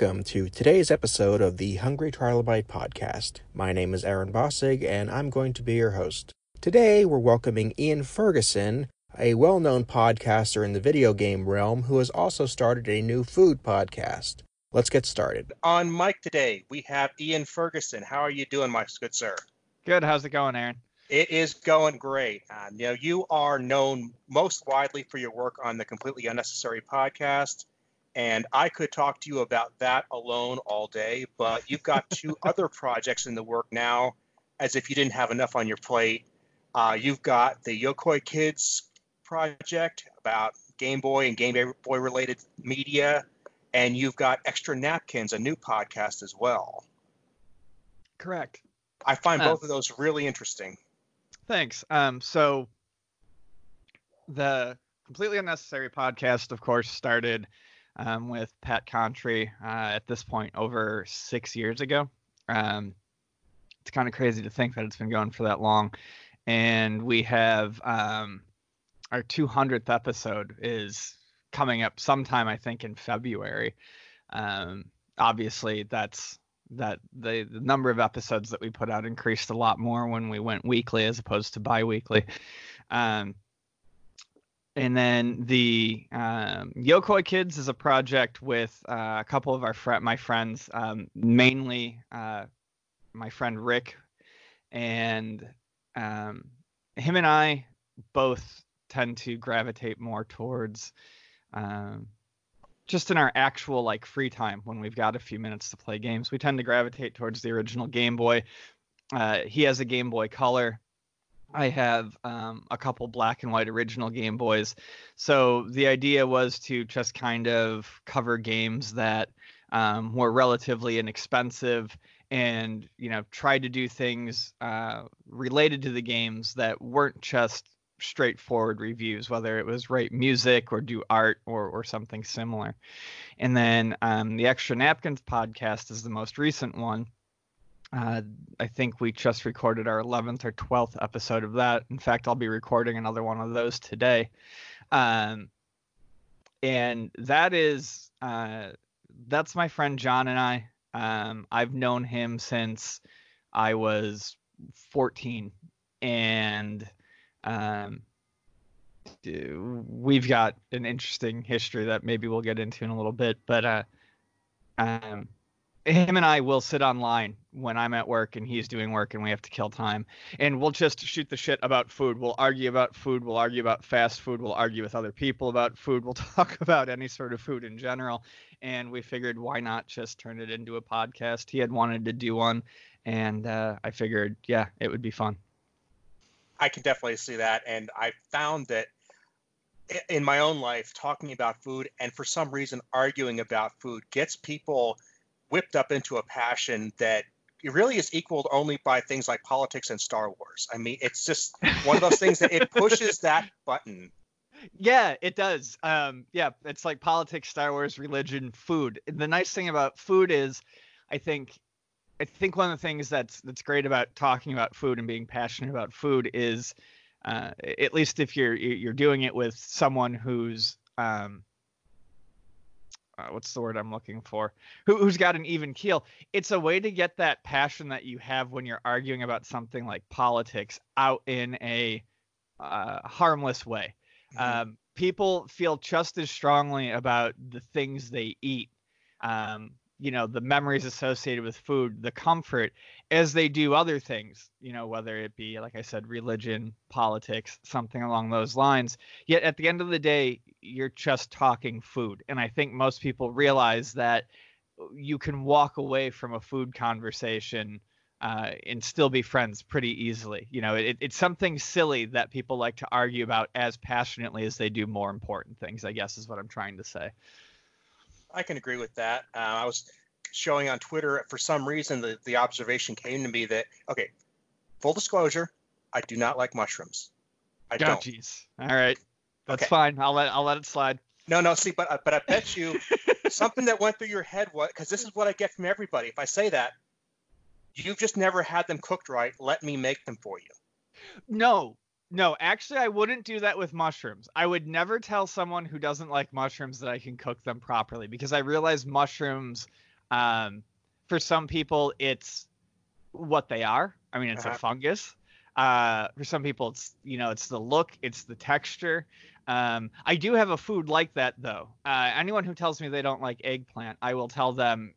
Welcome to today's episode of the Hungry Trilobite podcast. My name is Aaron Bossig, and I'm going to be your host. Today, we're welcoming Ian Ferguson, a well known podcaster in the video game realm who has also started a new food podcast. Let's get started. On mic today, we have Ian Ferguson. How are you doing, my good sir? Good. How's it going, Aaron? It is going great. Um, you know, you are known most widely for your work on the Completely Unnecessary podcast and I could talk to you about that alone all day, but you've got two other projects in the work now, as if you didn't have enough on your plate. Uh, you've got the Yokoi Kids project about Game Boy and Game Boy related media, and you've got Extra Napkins, a new podcast as well. Correct. I find both of those really interesting. Thanks. Um, so the completely unnecessary podcast, of course, started um, with Pat Contri uh, at this point over six years ago. Um, it's kind of crazy to think that it's been going for that long. And we have um, our 200th episode is coming up sometime, I think, in February. Um, obviously, that's that the, the number of episodes that we put out increased a lot more when we went weekly as opposed to bi-weekly. Um, and then the um, Yokoi Kids is a project with uh, a couple of our fr- my friends, um, mainly uh, my friend Rick, and um, him and I both tend to gravitate more towards um, just in our actual like free time when we've got a few minutes to play games. We tend to gravitate towards the original Game Boy. Uh, he has a Game Boy Color. I have um, a couple black and white original Game Boys. So the idea was to just kind of cover games that um, were relatively inexpensive and you know try to do things uh, related to the games that weren't just straightforward reviews whether it was write music or do art or, or something similar and then um, the extra napkins podcast is the most recent one uh, I think we just recorded our 11th or 12th episode of that. In fact, I'll be recording another one of those today. Um, and that is uh, that's my friend John and I. Um, I've known him since I was 14, and um, we've got an interesting history that maybe we'll get into in a little bit. But uh, um, him and I will sit online when I'm at work and he's doing work and we have to kill time. And we'll just shoot the shit about food. We'll argue about food. We'll argue about fast food. We'll argue with other people about food. We'll talk about any sort of food in general. And we figured why not just turn it into a podcast? He had wanted to do one. And uh, I figured, yeah, it would be fun. I can definitely see that. And I found that in my own life, talking about food and for some reason arguing about food gets people whipped up into a passion that it really is equaled only by things like politics and Star Wars. I mean, it's just one of those things that it pushes that button. Yeah, it does. Um, yeah, it's like politics, Star Wars, religion, food. The nice thing about food is, I think, I think one of the things that's that's great about talking about food and being passionate about food is, uh, at least if you're you're doing it with someone who's um, uh, what's the word I'm looking for? Who, who's got an even keel. It's a way to get that passion that you have when you're arguing about something like politics out in a uh, harmless way. Mm-hmm. Um, people feel just as strongly about the things they eat um, you know the memories associated with food the comfort as they do other things you know whether it be like i said religion politics something along those lines yet at the end of the day you're just talking food and i think most people realize that you can walk away from a food conversation uh, and still be friends pretty easily. You know, it, it's something silly that people like to argue about as passionately as they do more important things. I guess is what I'm trying to say. I can agree with that. Uh, I was showing on Twitter for some reason the, the observation came to me that okay, full disclosure, I do not like mushrooms. I oh, don't. Geez. All right, that's okay. fine. I'll let I'll let it slide. No, no. See, but uh, but I bet you something that went through your head was because this is what I get from everybody. If I say that, you've just never had them cooked right. Let me make them for you. No, no, actually, I wouldn't do that with mushrooms. I would never tell someone who doesn't like mushrooms that I can cook them properly because I realize mushrooms Um, for some people, it's what they are. I mean, it's Uh-huh. a fungus. Uh, for some people, it's you know, it's the look, it's the texture. Um, I do have a food like that though. Uh, anyone who tells me they don't like eggplant, I will tell them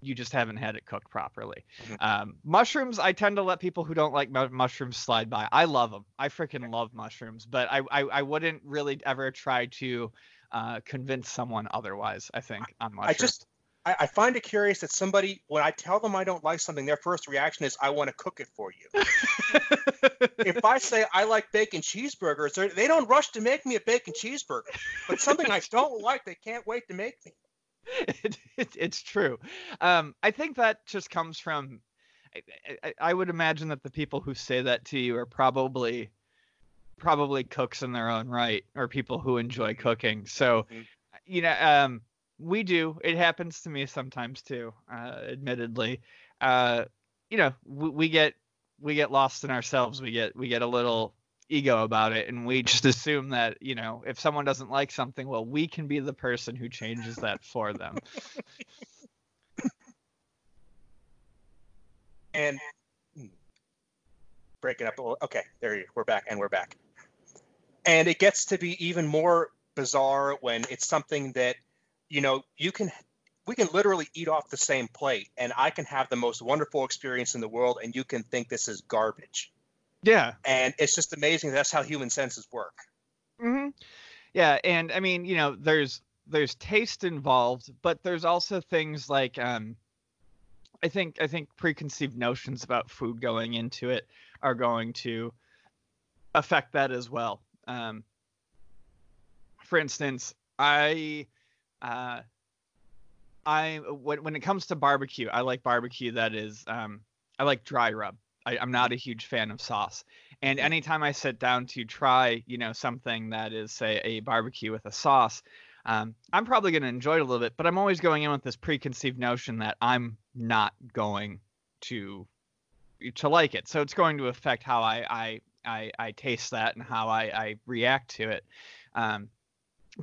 you just haven't had it cooked properly. Mhm. Um, mushrooms, I tend to let people who don't like mushrooms slide by. I love them. I freaking love mushrooms, but I, I, I wouldn't really ever try to uh, convince someone otherwise. I think on mushrooms. I just I, I find it curious that somebody when I tell them I don't like something, their first reaction is I want to cook it for you. if I say I like bacon cheeseburgers, they don't rush to make me a bacon cheeseburger. But something I don't like, they can't wait to make me. it, it, it's true. Um, I think that just comes from. I, I, I would imagine that the people who say that to you are probably probably cooks in their own right or people who enjoy cooking. So, Mhm. you know, um, we do. It happens to me sometimes too. Uh, admittedly, uh, you know, we, we get we get lost in ourselves. We get we get a little ego about it and we just assume that you know if someone doesn't like something well we can be the person who changes that for them And break it up. a little- Okay, there you. We're back, and we're back. And it gets to be even more bizarre when it's something that, you know, you can. We can literally eat off the same plate, and I can have the most wonderful experience in the world, and you can think this is garbage. Yeah And it's just amazing. That's how human senses work. hmm Yeah, and I mean, you know, there's there's taste involved, but there's also things like um I think I think preconceived notions about food going into it are going to affect that as well. Um for instance, I uh I when when it comes to barbecue, I like barbecue that is um I like dry rub. I, I'm not a huge fan of sauce. And anytime I sit down to try, you know, something that is, say, a barbecue with a sauce, um, I'm probably going to enjoy it a little bit. But I'm always going in with this preconceived notion that I'm not going to to like it. So it's going to affect how I I I, I taste that and how I, I react to it. Um,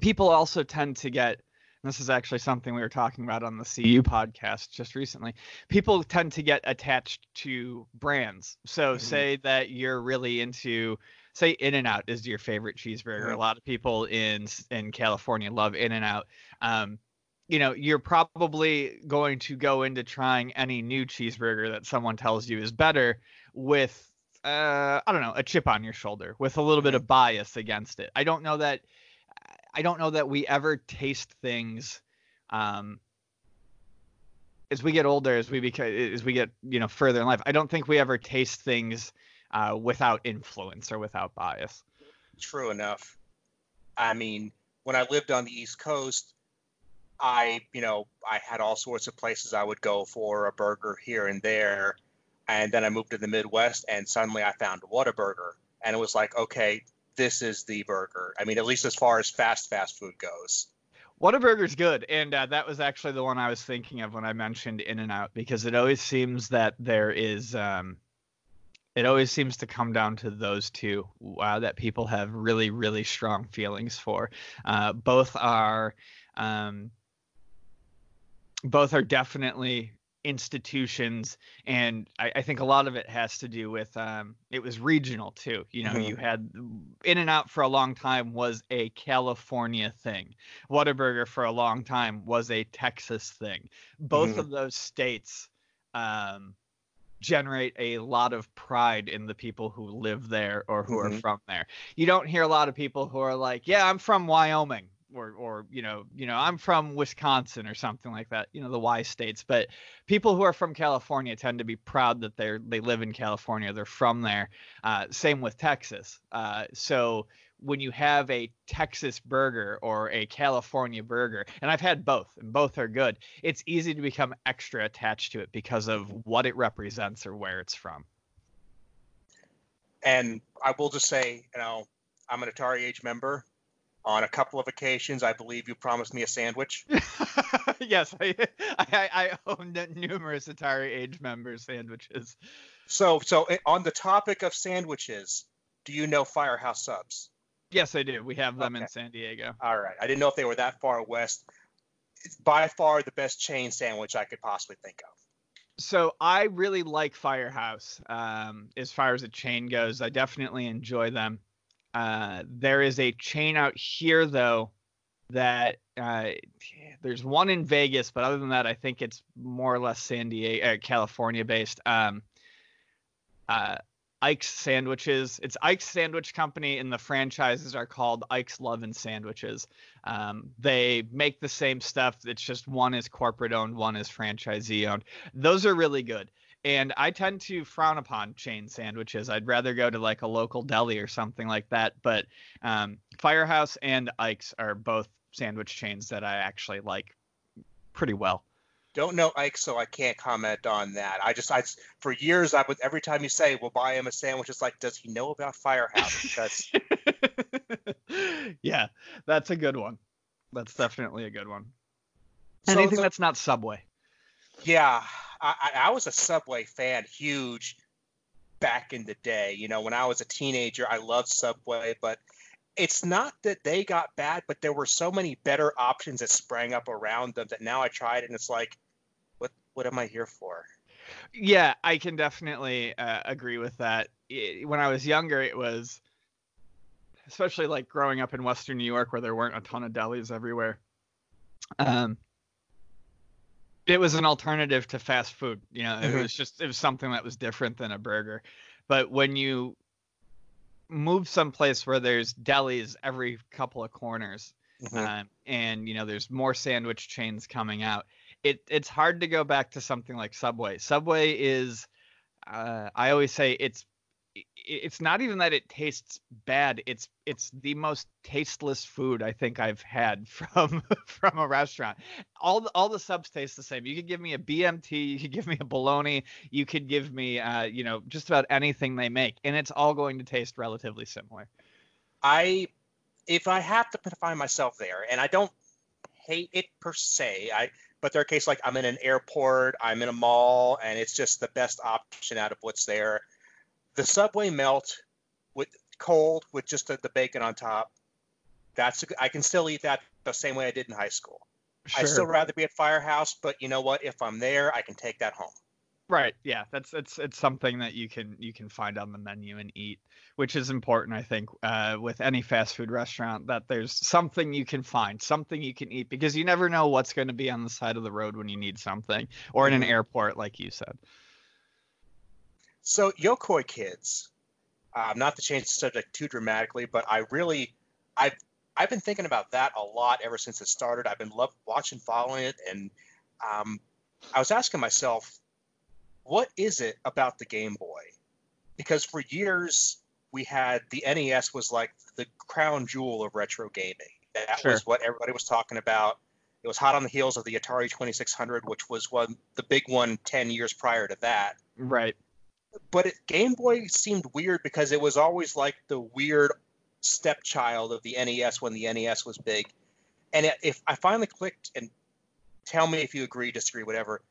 people also tend to get. This is actually something we were talking about on the CU podcast just recently people tend to get attached to brands. So Mhm. say that you're really into say In and Out is your favorite cheeseburger. A lot of people in in California love In and Out. Um, you know, you're probably going to go into trying any new cheeseburger that someone tells you is better with uh, I don't know, a chip on your shoulder, with a little bit of bias against it. I don't know that I don't know that we ever taste things um, as we get older, as we become, as we get, you know, further in life, I don't think we ever taste things uh, without influence or without bias. True enough. I mean, when I lived on the East Coast, I, you know, I had all sorts of places I would go for a burger here and there. And then I moved to the Midwest and suddenly I found Whataburger. And it was like, okay, this is the burger. I mean, at least as far as fast, fast food goes. Whataburger's good, and uh, that was actually the one I was thinking of when I mentioned In and Out because it always seems that there is, um, it always seems to come down to those two uh, that people have really, really strong feelings for. Uh, both are, um, both are definitely institutions and I, I think a lot of it has to do with um it was regional too you know Mhm. you had in and out for a long time was a california thing Whataburger for a long time was a Texas thing. Both Mhm. of those states um, generate a lot of pride in the people who live there or who are Mhm. from there. You don't hear a lot of people who are like, "Yeah, I'm from Wyoming." Or, or you know, you know, I'm from Wisconsin or something like that. You know, the Y states. But people who are from California tend to be proud that they're they live in California. They're from there. Uh, same with Texas. Uh, so when you have a Texas burger or a California burger, and I've had both, and both are good, it's easy to become extra attached to it because of what it represents or where it's from. And I will just say, you know, I'm an Atari Age member. On a couple of occasions, I believe you promised me a sandwich. yes, I, I, I own numerous Atari Age members sandwiches. So, so eh, on the topic of sandwiches, do you know Firehouse Subs? Yes, I do. We have them in San Diego. All right. I didn't know if they were that far west. it's by far the best chain sandwich I could possibly think of. So I really like Firehouse um, as far as a chain goes. I definitely enjoy them. Uh, there is a chain out here though that uh, there's one in Vegas, but other than that, I think it's more or less San Diego, uh, California based. Um, uh, Ike's Sandwiches. It's Ike's Sandwich Company, and the franchises are called Ike's Love and Sandwiches. Um, they make the same stuff. It's just one is corporate owned, one is franchisee owned. Those are really good. And I tend to frown upon chain sandwiches. I'd rather go to like a local deli or something like that. But um, Firehouse and Ike's are both sandwich chains that I actually like pretty well. Don't know Ike, so I can't comment on that. I just, I for years, I would every time you say we'll buy him a sandwich, it's like, does he know about Firehouse? Because yeah, that's a good one. That's definitely a good one. So Anything the, that's not Subway. Yeah, I, I was a Subway fan, huge back in the day. You know, when I was a teenager, I loved Subway, but it's not that they got bad, but there were so many better options that sprang up around them that now I tried and it's like, what what am I here for? Yeah, I can definitely uh, agree with that. It, when I was younger, it was especially like growing up in Western New York where there weren't a ton of delis everywhere. Um, it was an alternative to fast food. You know, it mm-hmm. was just it was something that was different than a burger. But when you move someplace where there's delis every couple of corners, mm-hmm. um, and you know there's more sandwich chains coming out, it it's hard to go back to something like Subway. Subway is, uh, I always say it's it's not even that it tastes bad it's it's the most tasteless food i think i've had from from a restaurant. All the, all the subs taste the same. You could give me a bmt you could give me a bologna you could give me uh you know just about anything they make and it's all going to taste relatively similar. I if i have to find myself there and i don't hate it per se i but there are cases like i'm in an airport i'm in a mall and it's just the best option out of what's there the Subway melt with cold with just the, the bacon on top. That's a, I can still eat that the same way I did in high school. Sure. I'd still rather be at Firehouse, but you know what? If I'm there, I can take that home. Right. Yeah. That's it's it's something that you can you can find on the menu and eat, which is important, I think, uh, with any fast food restaurant that there's something you can find, something you can eat, because you never know what's going to be on the side of the road when you need something, or in an mm-hmm. airport, like you said. So Yokoi Kids, uh, not to change the subject too dramatically, but I really, I've I've been thinking about that a lot ever since it started. I've been love watching, following it, and um, I was asking myself, what is it about the Game Boy? Because for years we had the NES was like the crown jewel of retro gaming. That sure. was what everybody was talking about. It was hot on the heels of the Atari 2600, which was one the big one 10 years prior to that. Right but it, Game Boy seemed weird because it was always like the weird stepchild of the NES when the NES was big. And if I finally clicked and tell me if you agree, disagree, whatever.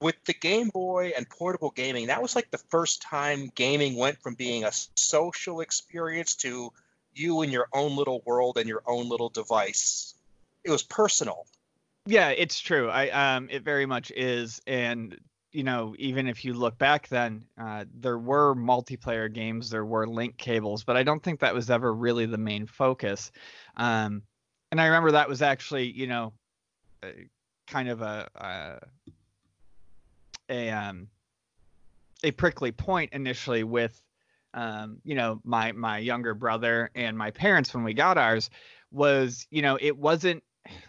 With the Game Boy and portable gaming, that was like the first time gaming went from being a social experience to you in your own little world and your own little device. It was personal. Yeah, it's true. I um it very much is and you know, even if you look back then, uh, there were multiplayer games, there were link cables, but I don't think that was ever really the main focus. Um, and I remember that was actually, you know, kind of a a, a, um, a prickly point initially with, um, you know, my my younger brother and my parents when we got ours was, you know, it wasn't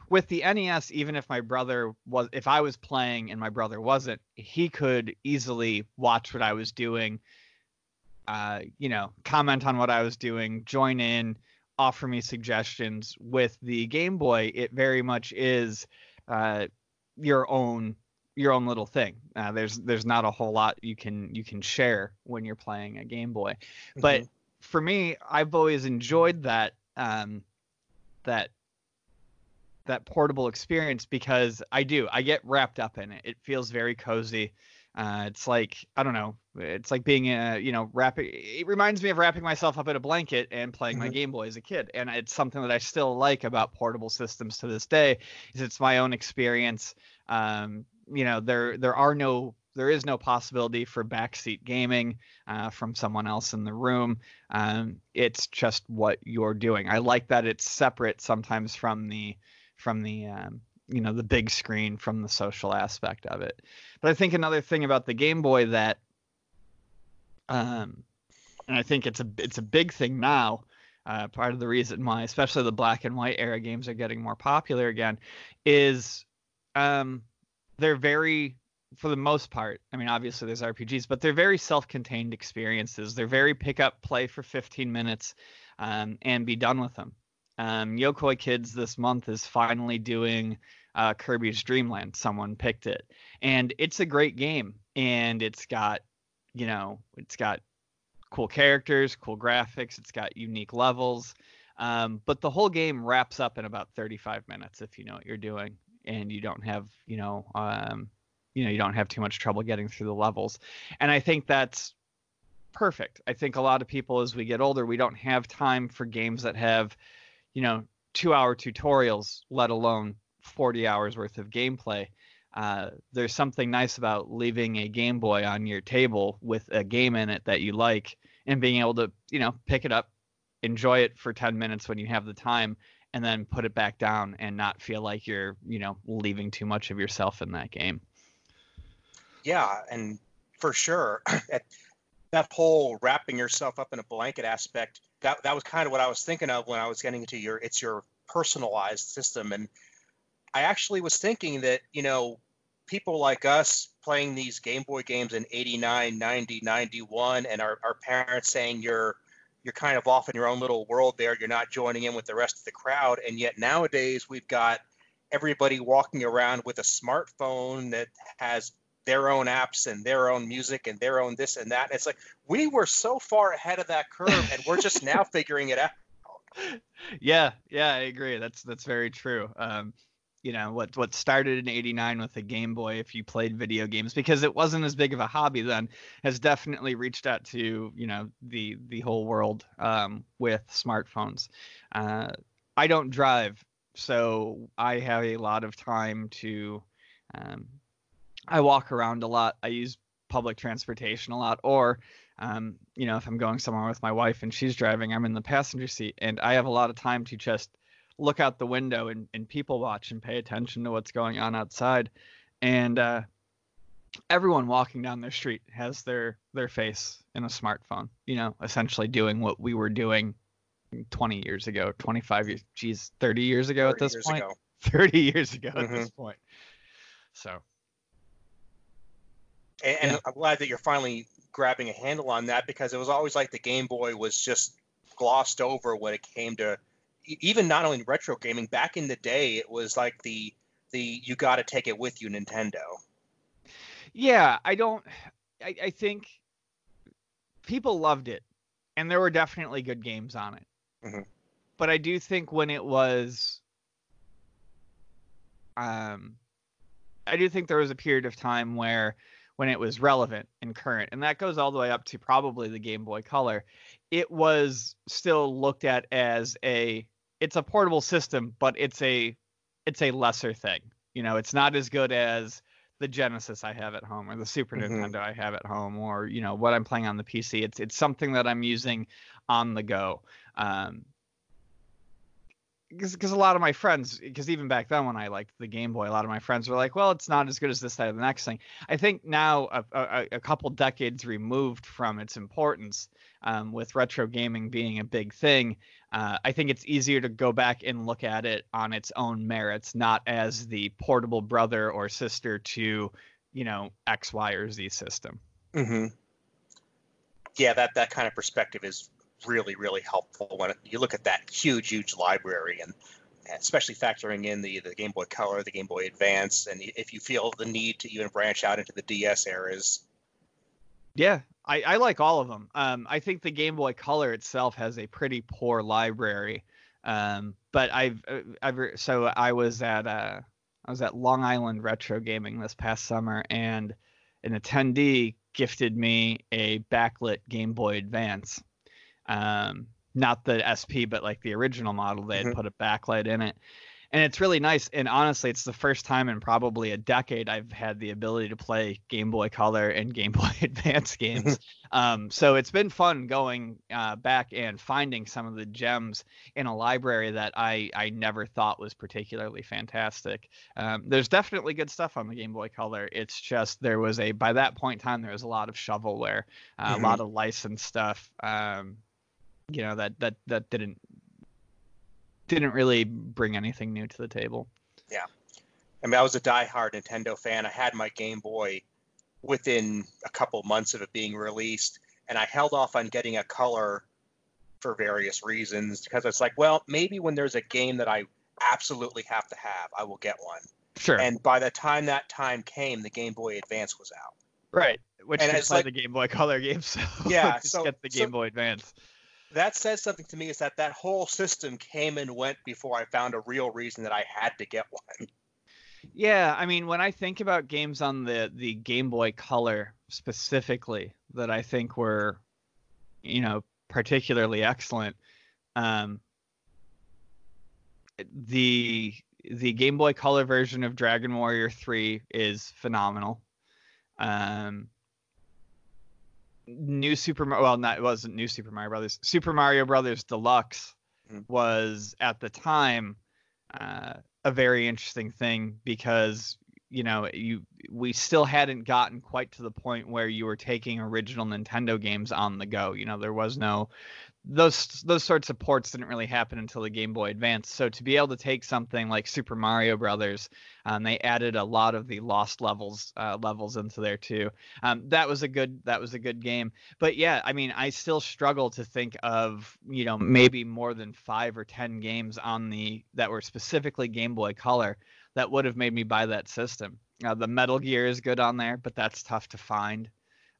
with the NES, even if my brother was, if I was playing and my brother wasn't, he could easily watch what I was doing, uh, you know, comment on what I was doing, join in, offer me suggestions. With the Game Boy, it very much is uh, your own your own little thing. Uh, there's there's not a whole lot you can you can share when you're playing a Game Boy, mm-hmm. but for me, I've always enjoyed that um, that that portable experience because I do. I get wrapped up in it. It feels very cozy. Uh, it's like I don't know. It's like being a you know wrapping. It reminds me of wrapping myself up in a blanket and playing mm-hmm. my Game Boy as a kid, and it's something that I still like about portable systems to this day. Is it's my own experience. Um, you know, there there are no there is no possibility for backseat gaming uh, from someone else in the room. Um, it's just what you're doing. I like that it's separate sometimes from the from the um, you know the big screen from the social aspect of it. But I think another thing about the Game Boy that um and I think it's a it's a big thing now. Uh, part of the reason why, especially the black and white era games are getting more popular again, is um, they're very, for the most part. I mean, obviously there's RPGs, but they're very self-contained experiences. They're very pick up, play for 15 minutes, um, and be done with them. Um, Yokoi Kids this month is finally doing uh, Kirby's Dream Land. Someone picked it, and it's a great game. And it's got, you know, it's got cool characters, cool graphics. It's got unique levels. Um, but the whole game wraps up in about 35 minutes if you know what you're doing and you don't have, you know, um, you know, you don't have too much trouble getting through the levels. And I think that's perfect. I think a lot of people, as we get older, we don't have time for games that have you know, two hour tutorials, let alone 40 hours worth of gameplay. Uh, there's something nice about leaving a Game Boy on your table with a game in it that you like and being able to, you know, pick it up, enjoy it for 10 minutes when you have the time, and then put it back down and not feel like you're, you know, leaving too much of yourself in that game. Yeah, and for sure, that whole wrapping yourself up in a blanket aspect that that was kind of what I was thinking of when I was getting into your it's your personalized system. And I actually was thinking that you know people like us playing these Game Boy games in 89, 90, 91 and our, our parents saying you're you're kind of off in your own little world there you're not joining in with the rest of the crowd. And yet nowadays we've got everybody walking around with a smartphone that has their own apps and their own music and their own this and that. And it's like we were so far ahead of that curve, and we're just now figuring it out. Yeah, yeah, I agree. That's that's very true. Um, you know what what started in 89 with the game boy if you played video games because it wasn't as big of a hobby then has definitely reached out to you know the the whole world um, with smartphones uh, i don't drive so i have a lot of time to um, I walk around a lot. I use public transportation a lot, or um, you know, if I'm going somewhere with my wife and she's driving, I'm in the passenger seat, and I have a lot of time to just look out the window and, and people watch and pay attention to what's going on outside. And uh, everyone walking down the street has their their face in a smartphone. You know, essentially doing what we were doing 20 years ago, 25 years, geez, 30 years ago at this point. Ago. 30 years ago mm-hmm. at this point. So and, and yeah. I'm glad that you're finally grabbing a handle on that because it was always like the Game Boy was just glossed over when it came to even not only retro gaming. Back in the day, it was like the the you got to take it with you Nintendo. Yeah, I don't. I, I think people loved it, and there were definitely good games on it. Mm-hmm. But I do think when it was, um, I do think there was a period of time where when it was relevant and current. And that goes all the way up to probably the Game Boy Color. It was still looked at as a it's a portable system, but it's a it's a lesser thing. You know, it's not as good as the Genesis I have at home or the Super mm-hmm. Nintendo I have at home or you know what I'm playing on the PC. It's it's something that I'm using on the go. Um, because a lot of my friends because even back then when i liked the game boy a lot of my friends were like well it's not as good as this that or the next thing i think now a, a, a couple decades removed from its importance um, with retro gaming being a big thing uh, i think it's easier to go back and look at it on its own merits not as the portable brother or sister to you know x y or z system mm-hmm. yeah that that kind of perspective is really, really helpful when you look at that huge, huge library and especially factoring in the, the Game Boy Color, the Game Boy Advance, and if you feel the need to even branch out into the DS eras. Yeah, I, I like all of them. Um, I think the Game Boy Color itself has a pretty poor library. Um, but I've, uh, I've so I was at uh, I was at Long Island Retro Gaming this past summer, and an attendee gifted me a backlit Game Boy Advance. Um, not the SP, but like the original model. They had Mhm. put a backlight in it. And it's really nice. And honestly, it's the first time in probably a decade I've had the ability to play Game Boy Color and Game Boy Advance games. um, so it's been fun going uh, back and finding some of the gems in a library that I, I never thought was particularly fantastic. Um, there's definitely good stuff on the Game Boy Color. It's just there was a, by that point in time, there was a lot of shovelware, uh, Mhm. a lot of licensed stuff. Um, you know that that that didn't didn't really bring anything new to the table. Yeah, I mean, I was a diehard Nintendo fan. I had my Game Boy within a couple months of it being released, and I held off on getting a color for various reasons because it's like, well, maybe when there's a game that I absolutely have to have, I will get one. Sure. And by the time that time came, the Game Boy Advance was out. right. Which and can like- the Game Boy Color games. So Yeah, just so- get the so- Game Boy Advance. That says something to me is that that whole system came and went before I found a real reason that I had to get one. Yeah, I mean, when I think about games on the the Game Boy Color specifically that I think were, you know, particularly excellent, um, the the Game Boy Color version of Dragon Warrior 3 is phenomenal. Um, new Super Mario, well, not it wasn't new Super Mario Brothers. Super Mario Brothers Deluxe Mhm. was at the time uh, a very interesting thing because you know you we still hadn't gotten quite to the point where you were taking original Nintendo games on the go. You know, there was no those those sorts of ports didn't really happen until the Game Boy Advance. So to be able to take something like Super Mario Brothers, um, they added a lot of the lost levels uh, levels into there too. Um, that was a good that was a good game. But yeah, I mean, I still struggle to think of you know maybe more than five or ten games on the that were specifically Game Boy Color that would have made me buy that system. Uh, the Metal Gear is good on there, but that's tough to find.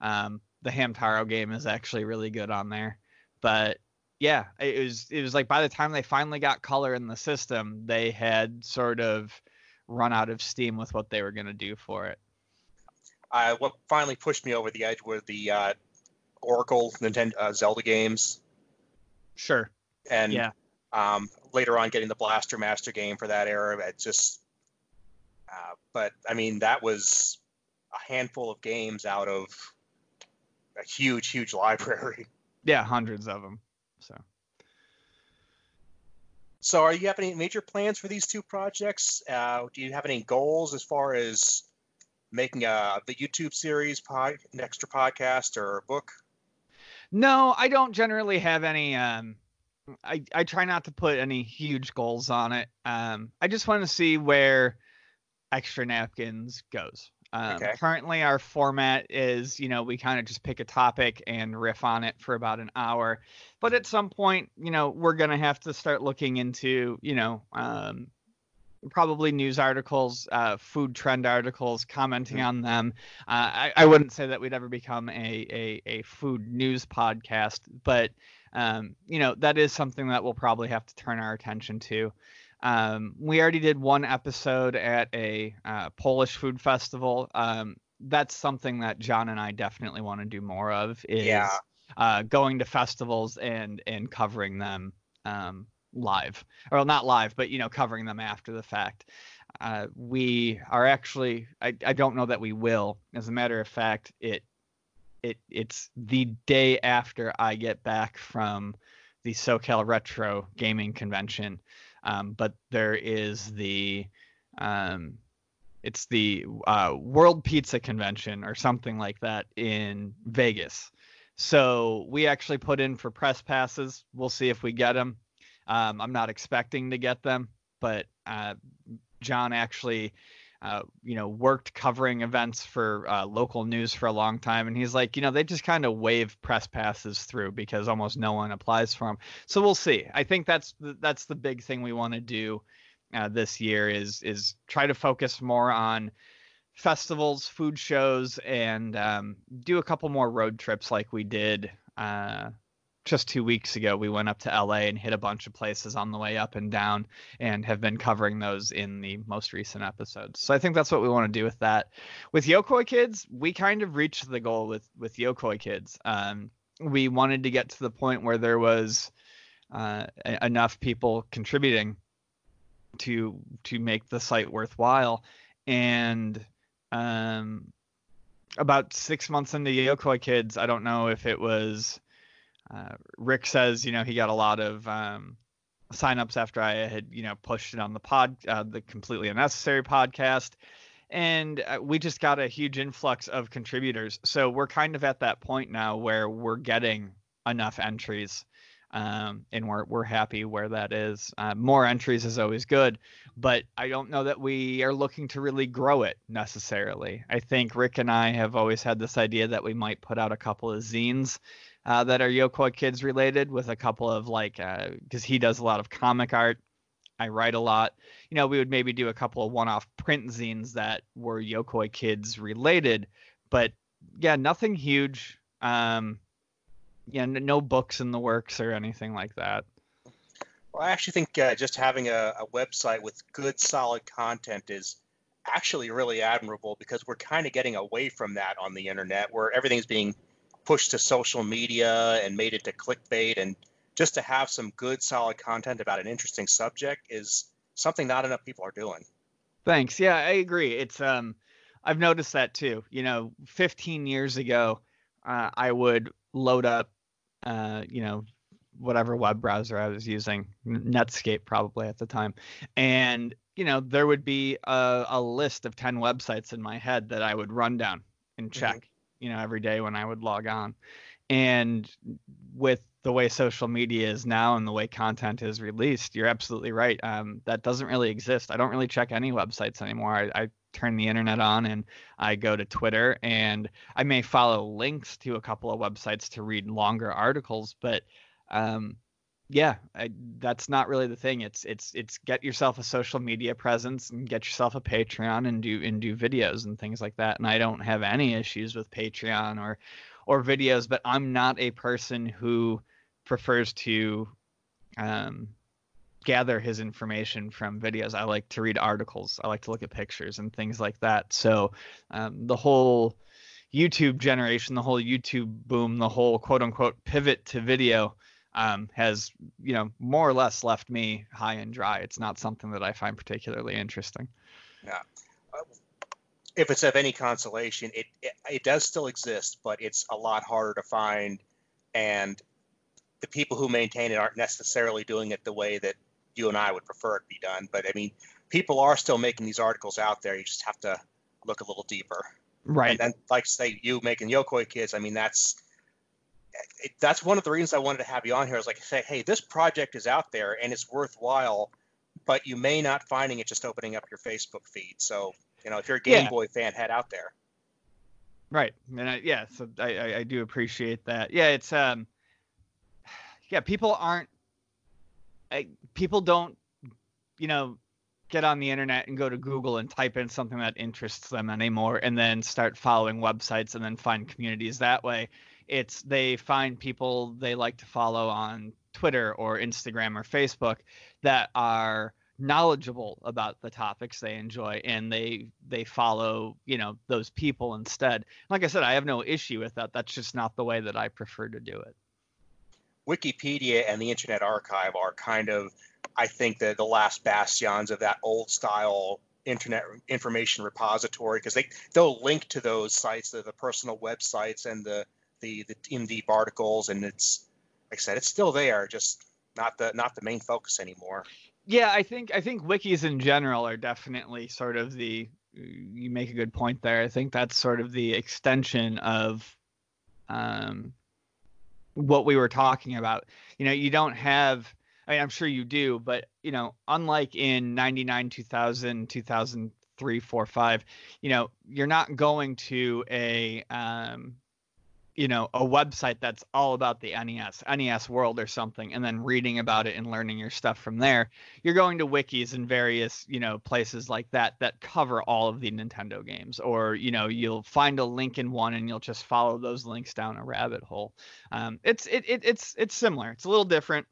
Um, the Hamtaro game is actually really good on there, but yeah, it was it was like by the time they finally got color in the system, they had sort of run out of steam with what they were going to do for it. Uh, what finally pushed me over the edge were the uh, Oracle Nintendo uh, Zelda games, Sure. and Yeah. um, later on getting the Blaster Master game for that era. It just, uh, but I mean, that was a handful of games out of a huge, huge library. Yeah, hundreds of them. So So, are you have any major plans for these two projects? Uh, do you have any goals as far as making a the YouTube series, pod, an extra podcast, or a book? No, I don't generally have any. Um, I I try not to put any huge goals on it. Um, I just want to see where extra napkins goes. Um, Okay. Currently, our format is, you know, we kind of just pick a topic and riff on it for about an hour. But at some point, you know, we're gonna have to start looking into, you know, um, probably news articles, uh, food trend articles, commenting on them. Uh, I, I wouldn't say that we'd ever become a, a, a food news podcast, but um, you know that is something that we'll probably have to turn our attention to. Um, we already did one episode at a uh, Polish food festival. Um, that's something that John and I definitely want to do more of. Is Yeah. uh, going to festivals and and covering them um, live, or not live, but you know covering them after the fact. Uh, we are actually I, I don't know that we will. As a matter of fact, it it it's the day after I get back from the SoCal Retro Gaming Convention. Um, but there is the um, it's the uh, World Pizza Convention or something like that in Vegas. So we actually put in for press passes. We'll see if we get them. Um, I'm not expecting to get them, but uh, John actually, uh, you know, worked covering events for uh, local news for a long time, and he's like, you know, they just kind of wave press passes through because almost no one applies for them. So we'll see. I think that's the, that's the big thing we want to do uh, this year is is try to focus more on festivals, food shows, and um, do a couple more road trips like we did uh, just two weeks ago, we went up to LA and hit a bunch of places on the way up and down, and have been covering those in the most recent episodes. So I think that's what we want to do with that. With Yokoi Kids, we kind of reached the goal with with Yokoi Kids. Um, we wanted to get to the point where there was uh, enough people contributing to to make the site worthwhile, and um, about six months into Yokoi Kids, I don't know if it was uh, Rick says, you know, he got a lot of um, signups after I had, you know, pushed it on the pod, uh, the completely unnecessary podcast, and uh, we just got a huge influx of contributors. So we're kind of at that point now where we're getting enough entries. Um, and we're we're happy where that is. Uh, more entries is always good, but I don't know that we are looking to really grow it necessarily. I think Rick and I have always had this idea that we might put out a couple of zines uh, that are Yokoi Kids related with a couple of like because uh, he does a lot of comic art. I write a lot. You know, we would maybe do a couple of one-off print zines that were Yokoi Kids related, but yeah, nothing huge. Um, yeah, no books in the works or anything like that. Well, I actually think uh, just having a, a website with good, solid content is actually really admirable because we're kind of getting away from that on the internet where everything's being pushed to social media and made it to clickbait and just to have some good solid content about an interesting subject is something not enough people are doing. Thanks. Yeah i agree. It's um i've noticed that too. You know 15 years ago uh, i would load up uh, you know whatever web browser i was using netscape probably at the time. And you know there would be a, a list of 10 websites in my head that i would run down and mm-hmm. You know every day when I would log on. And with the way social media is now and the way content is released, you're absolutely right. Um, that doesn't really exist. I don't really check any websites anymore. I, I turn the internet on and I go to Twitter and I may follow links to a couple of websites to read longer articles, but um, yeah, I, that's not really the thing. It's it's it's get yourself a social media presence and get yourself a Patreon and do and do videos and things like that. And I don't have any issues with Patreon or or videos, but I'm not a person who prefers to um, gather his information from videos. I like to read articles. I like to look at pictures and things like that. So um, the whole YouTube generation, the whole YouTube boom, the whole quote unquote pivot to video um, has you know more or less left me high and dry. It's not something that I find particularly interesting. Yeah. Uh, if it's of any consolation, it, it, it does still exist, but it's a lot harder to find, and the people who maintain it aren't necessarily doing it the way that you and I would prefer it be done. But I mean, people are still making these articles out there. You just have to look a little deeper. Right. And then, like say, you making Yokoi Kids. I mean, that's it, that's one of the reasons I wanted to have you on here. Is like say, hey, this project is out there and it's worthwhile, but you may not finding it just opening up your Facebook feed. So you know, if you're a Game yeah. Boy fan, head out there. Right, and I, yeah, so I, I, I do appreciate that. Yeah, it's um, yeah, people aren't, I, people don't, you know, get on the internet and go to Google and type in something that interests them anymore, and then start following websites and then find communities that way it's they find people they like to follow on Twitter or Instagram or Facebook that are knowledgeable about the topics they enjoy and they they follow you know those people instead. Like i said i have no issue with that. That's just not the way that i prefer to do it. Wikipedia and the internet archive are kind of i think the, the last bastions of that old style internet information repository because they they'll link to those sites the, the personal websites and the the the in deep articles, and it's like I said, it's still there, just not the not the main focus anymore. Yeah, I think I think wikis in general are definitely sort of the you make a good point there. I think that's sort of the extension of um, what we were talking about. You know, you don't have I mean, I'm sure you do, but you know, unlike in 99, 2000, 2003, 4, 5, you know, you're not going to a um, you know a website that's all about the NES, NES World or something, and then reading about it and learning your stuff from there. You're going to wikis and various you know places like that that cover all of the Nintendo games, or you know you'll find a link in one and you'll just follow those links down a rabbit hole. Um, it's it, it it's it's similar. It's a little different.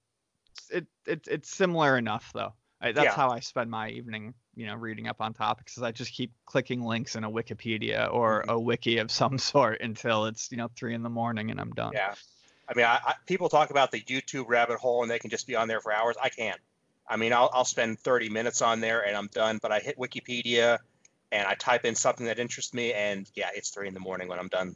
It's, it, it it's similar enough though. I, that's Yeah. how I spend my evening, you know, reading up on topics. Is I just keep clicking links in a Wikipedia or Mm-hmm. a wiki of some sort until it's you know three in the morning and I'm done. Yeah. I mean, I, I, people talk about the YouTube rabbit hole and they can just be on there for hours. I can't. I mean, I'll, I'll spend 30 minutes on there and I'm done. But I hit Wikipedia and I type in something that interests me, and yeah, it's three in the morning when I'm done.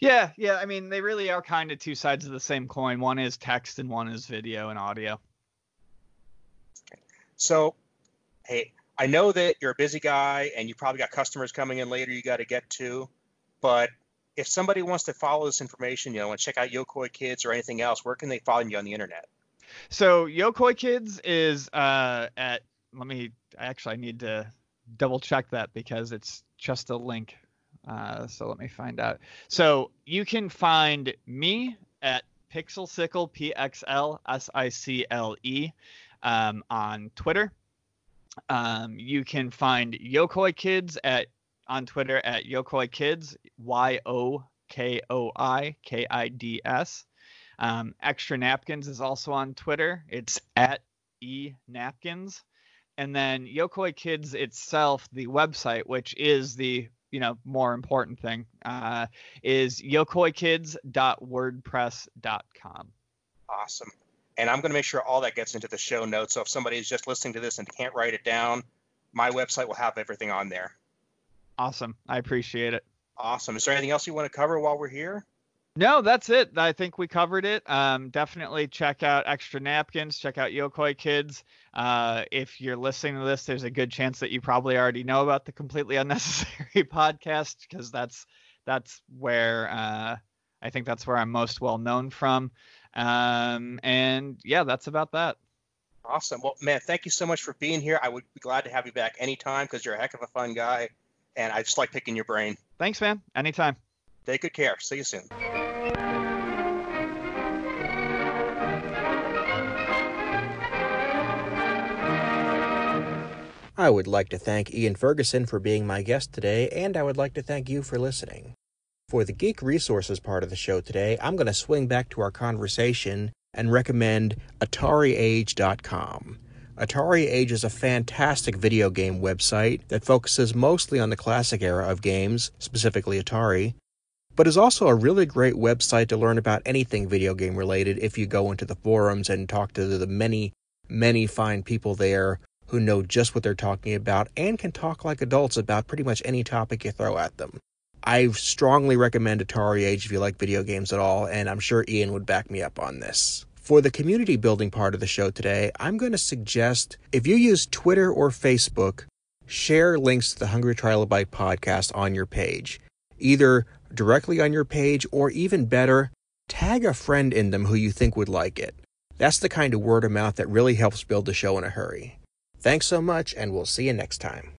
Yeah, yeah. I mean, they really are kind of two sides of the same coin. One is text and one is video and audio. So, hey, I know that you're a busy guy and you probably got customers coming in later you got to get to, but if somebody wants to follow this information, you know, and check out Yokoi Kids or anything else, where can they find you on the internet? So Yokoi Kids is uh, at. Let me. Actually, I need to double check that because it's just a link. Uh, so let me find out. So you can find me at Pixelsicle P X L S I C L E um, on Twitter. Um, you can find Yokoi Kids at on Twitter at Yokoi Kids Y O K O I K I D S. Um, Extra Napkins is also on Twitter. It's at e napkins, and then Yokoi Kids itself, the website, which is the you know more important thing, uh, is yokoikids.wordpress.com. Awesome. And I'm going to make sure all that gets into the show notes. So if somebody is just listening to this and can't write it down, my website will have everything on there. Awesome, I appreciate it. Awesome. Is there anything else you want to cover while we're here? No, that's it. I think we covered it. Um, definitely check out Extra Napkins. Check out Yokoi Kids. Uh, if you're listening to this, there's a good chance that you probably already know about the Completely Unnecessary podcast because that's that's where uh, I think that's where I'm most well known from. Um, and yeah, that's about that. Awesome. Well, man, thank you so much for being here. I would be glad to have you back anytime because you're a heck of a fun guy. And I just like picking your brain. Thanks, man. Anytime. Take good care. See you soon. I would like to thank Ian Ferguson for being my guest today, and I would like to thank you for listening. For the Geek Resources part of the show today, I'm going to swing back to our conversation and recommend AtariAge.com. Atari Age is a fantastic video game website that focuses mostly on the classic era of games, specifically Atari, but is also a really great website to learn about anything video game related if you go into the forums and talk to the many, many fine people there who know just what they're talking about and can talk like adults about pretty much any topic you throw at them. I strongly recommend Atari Age if you like video games at all, and I'm sure Ian would back me up on this. For the community building part of the show today, I'm going to suggest if you use Twitter or Facebook, share links to the Hungry Trilobite podcast on your page, either directly on your page or even better, tag a friend in them who you think would like it. That's the kind of word of mouth that really helps build the show in a hurry. Thanks so much, and we'll see you next time.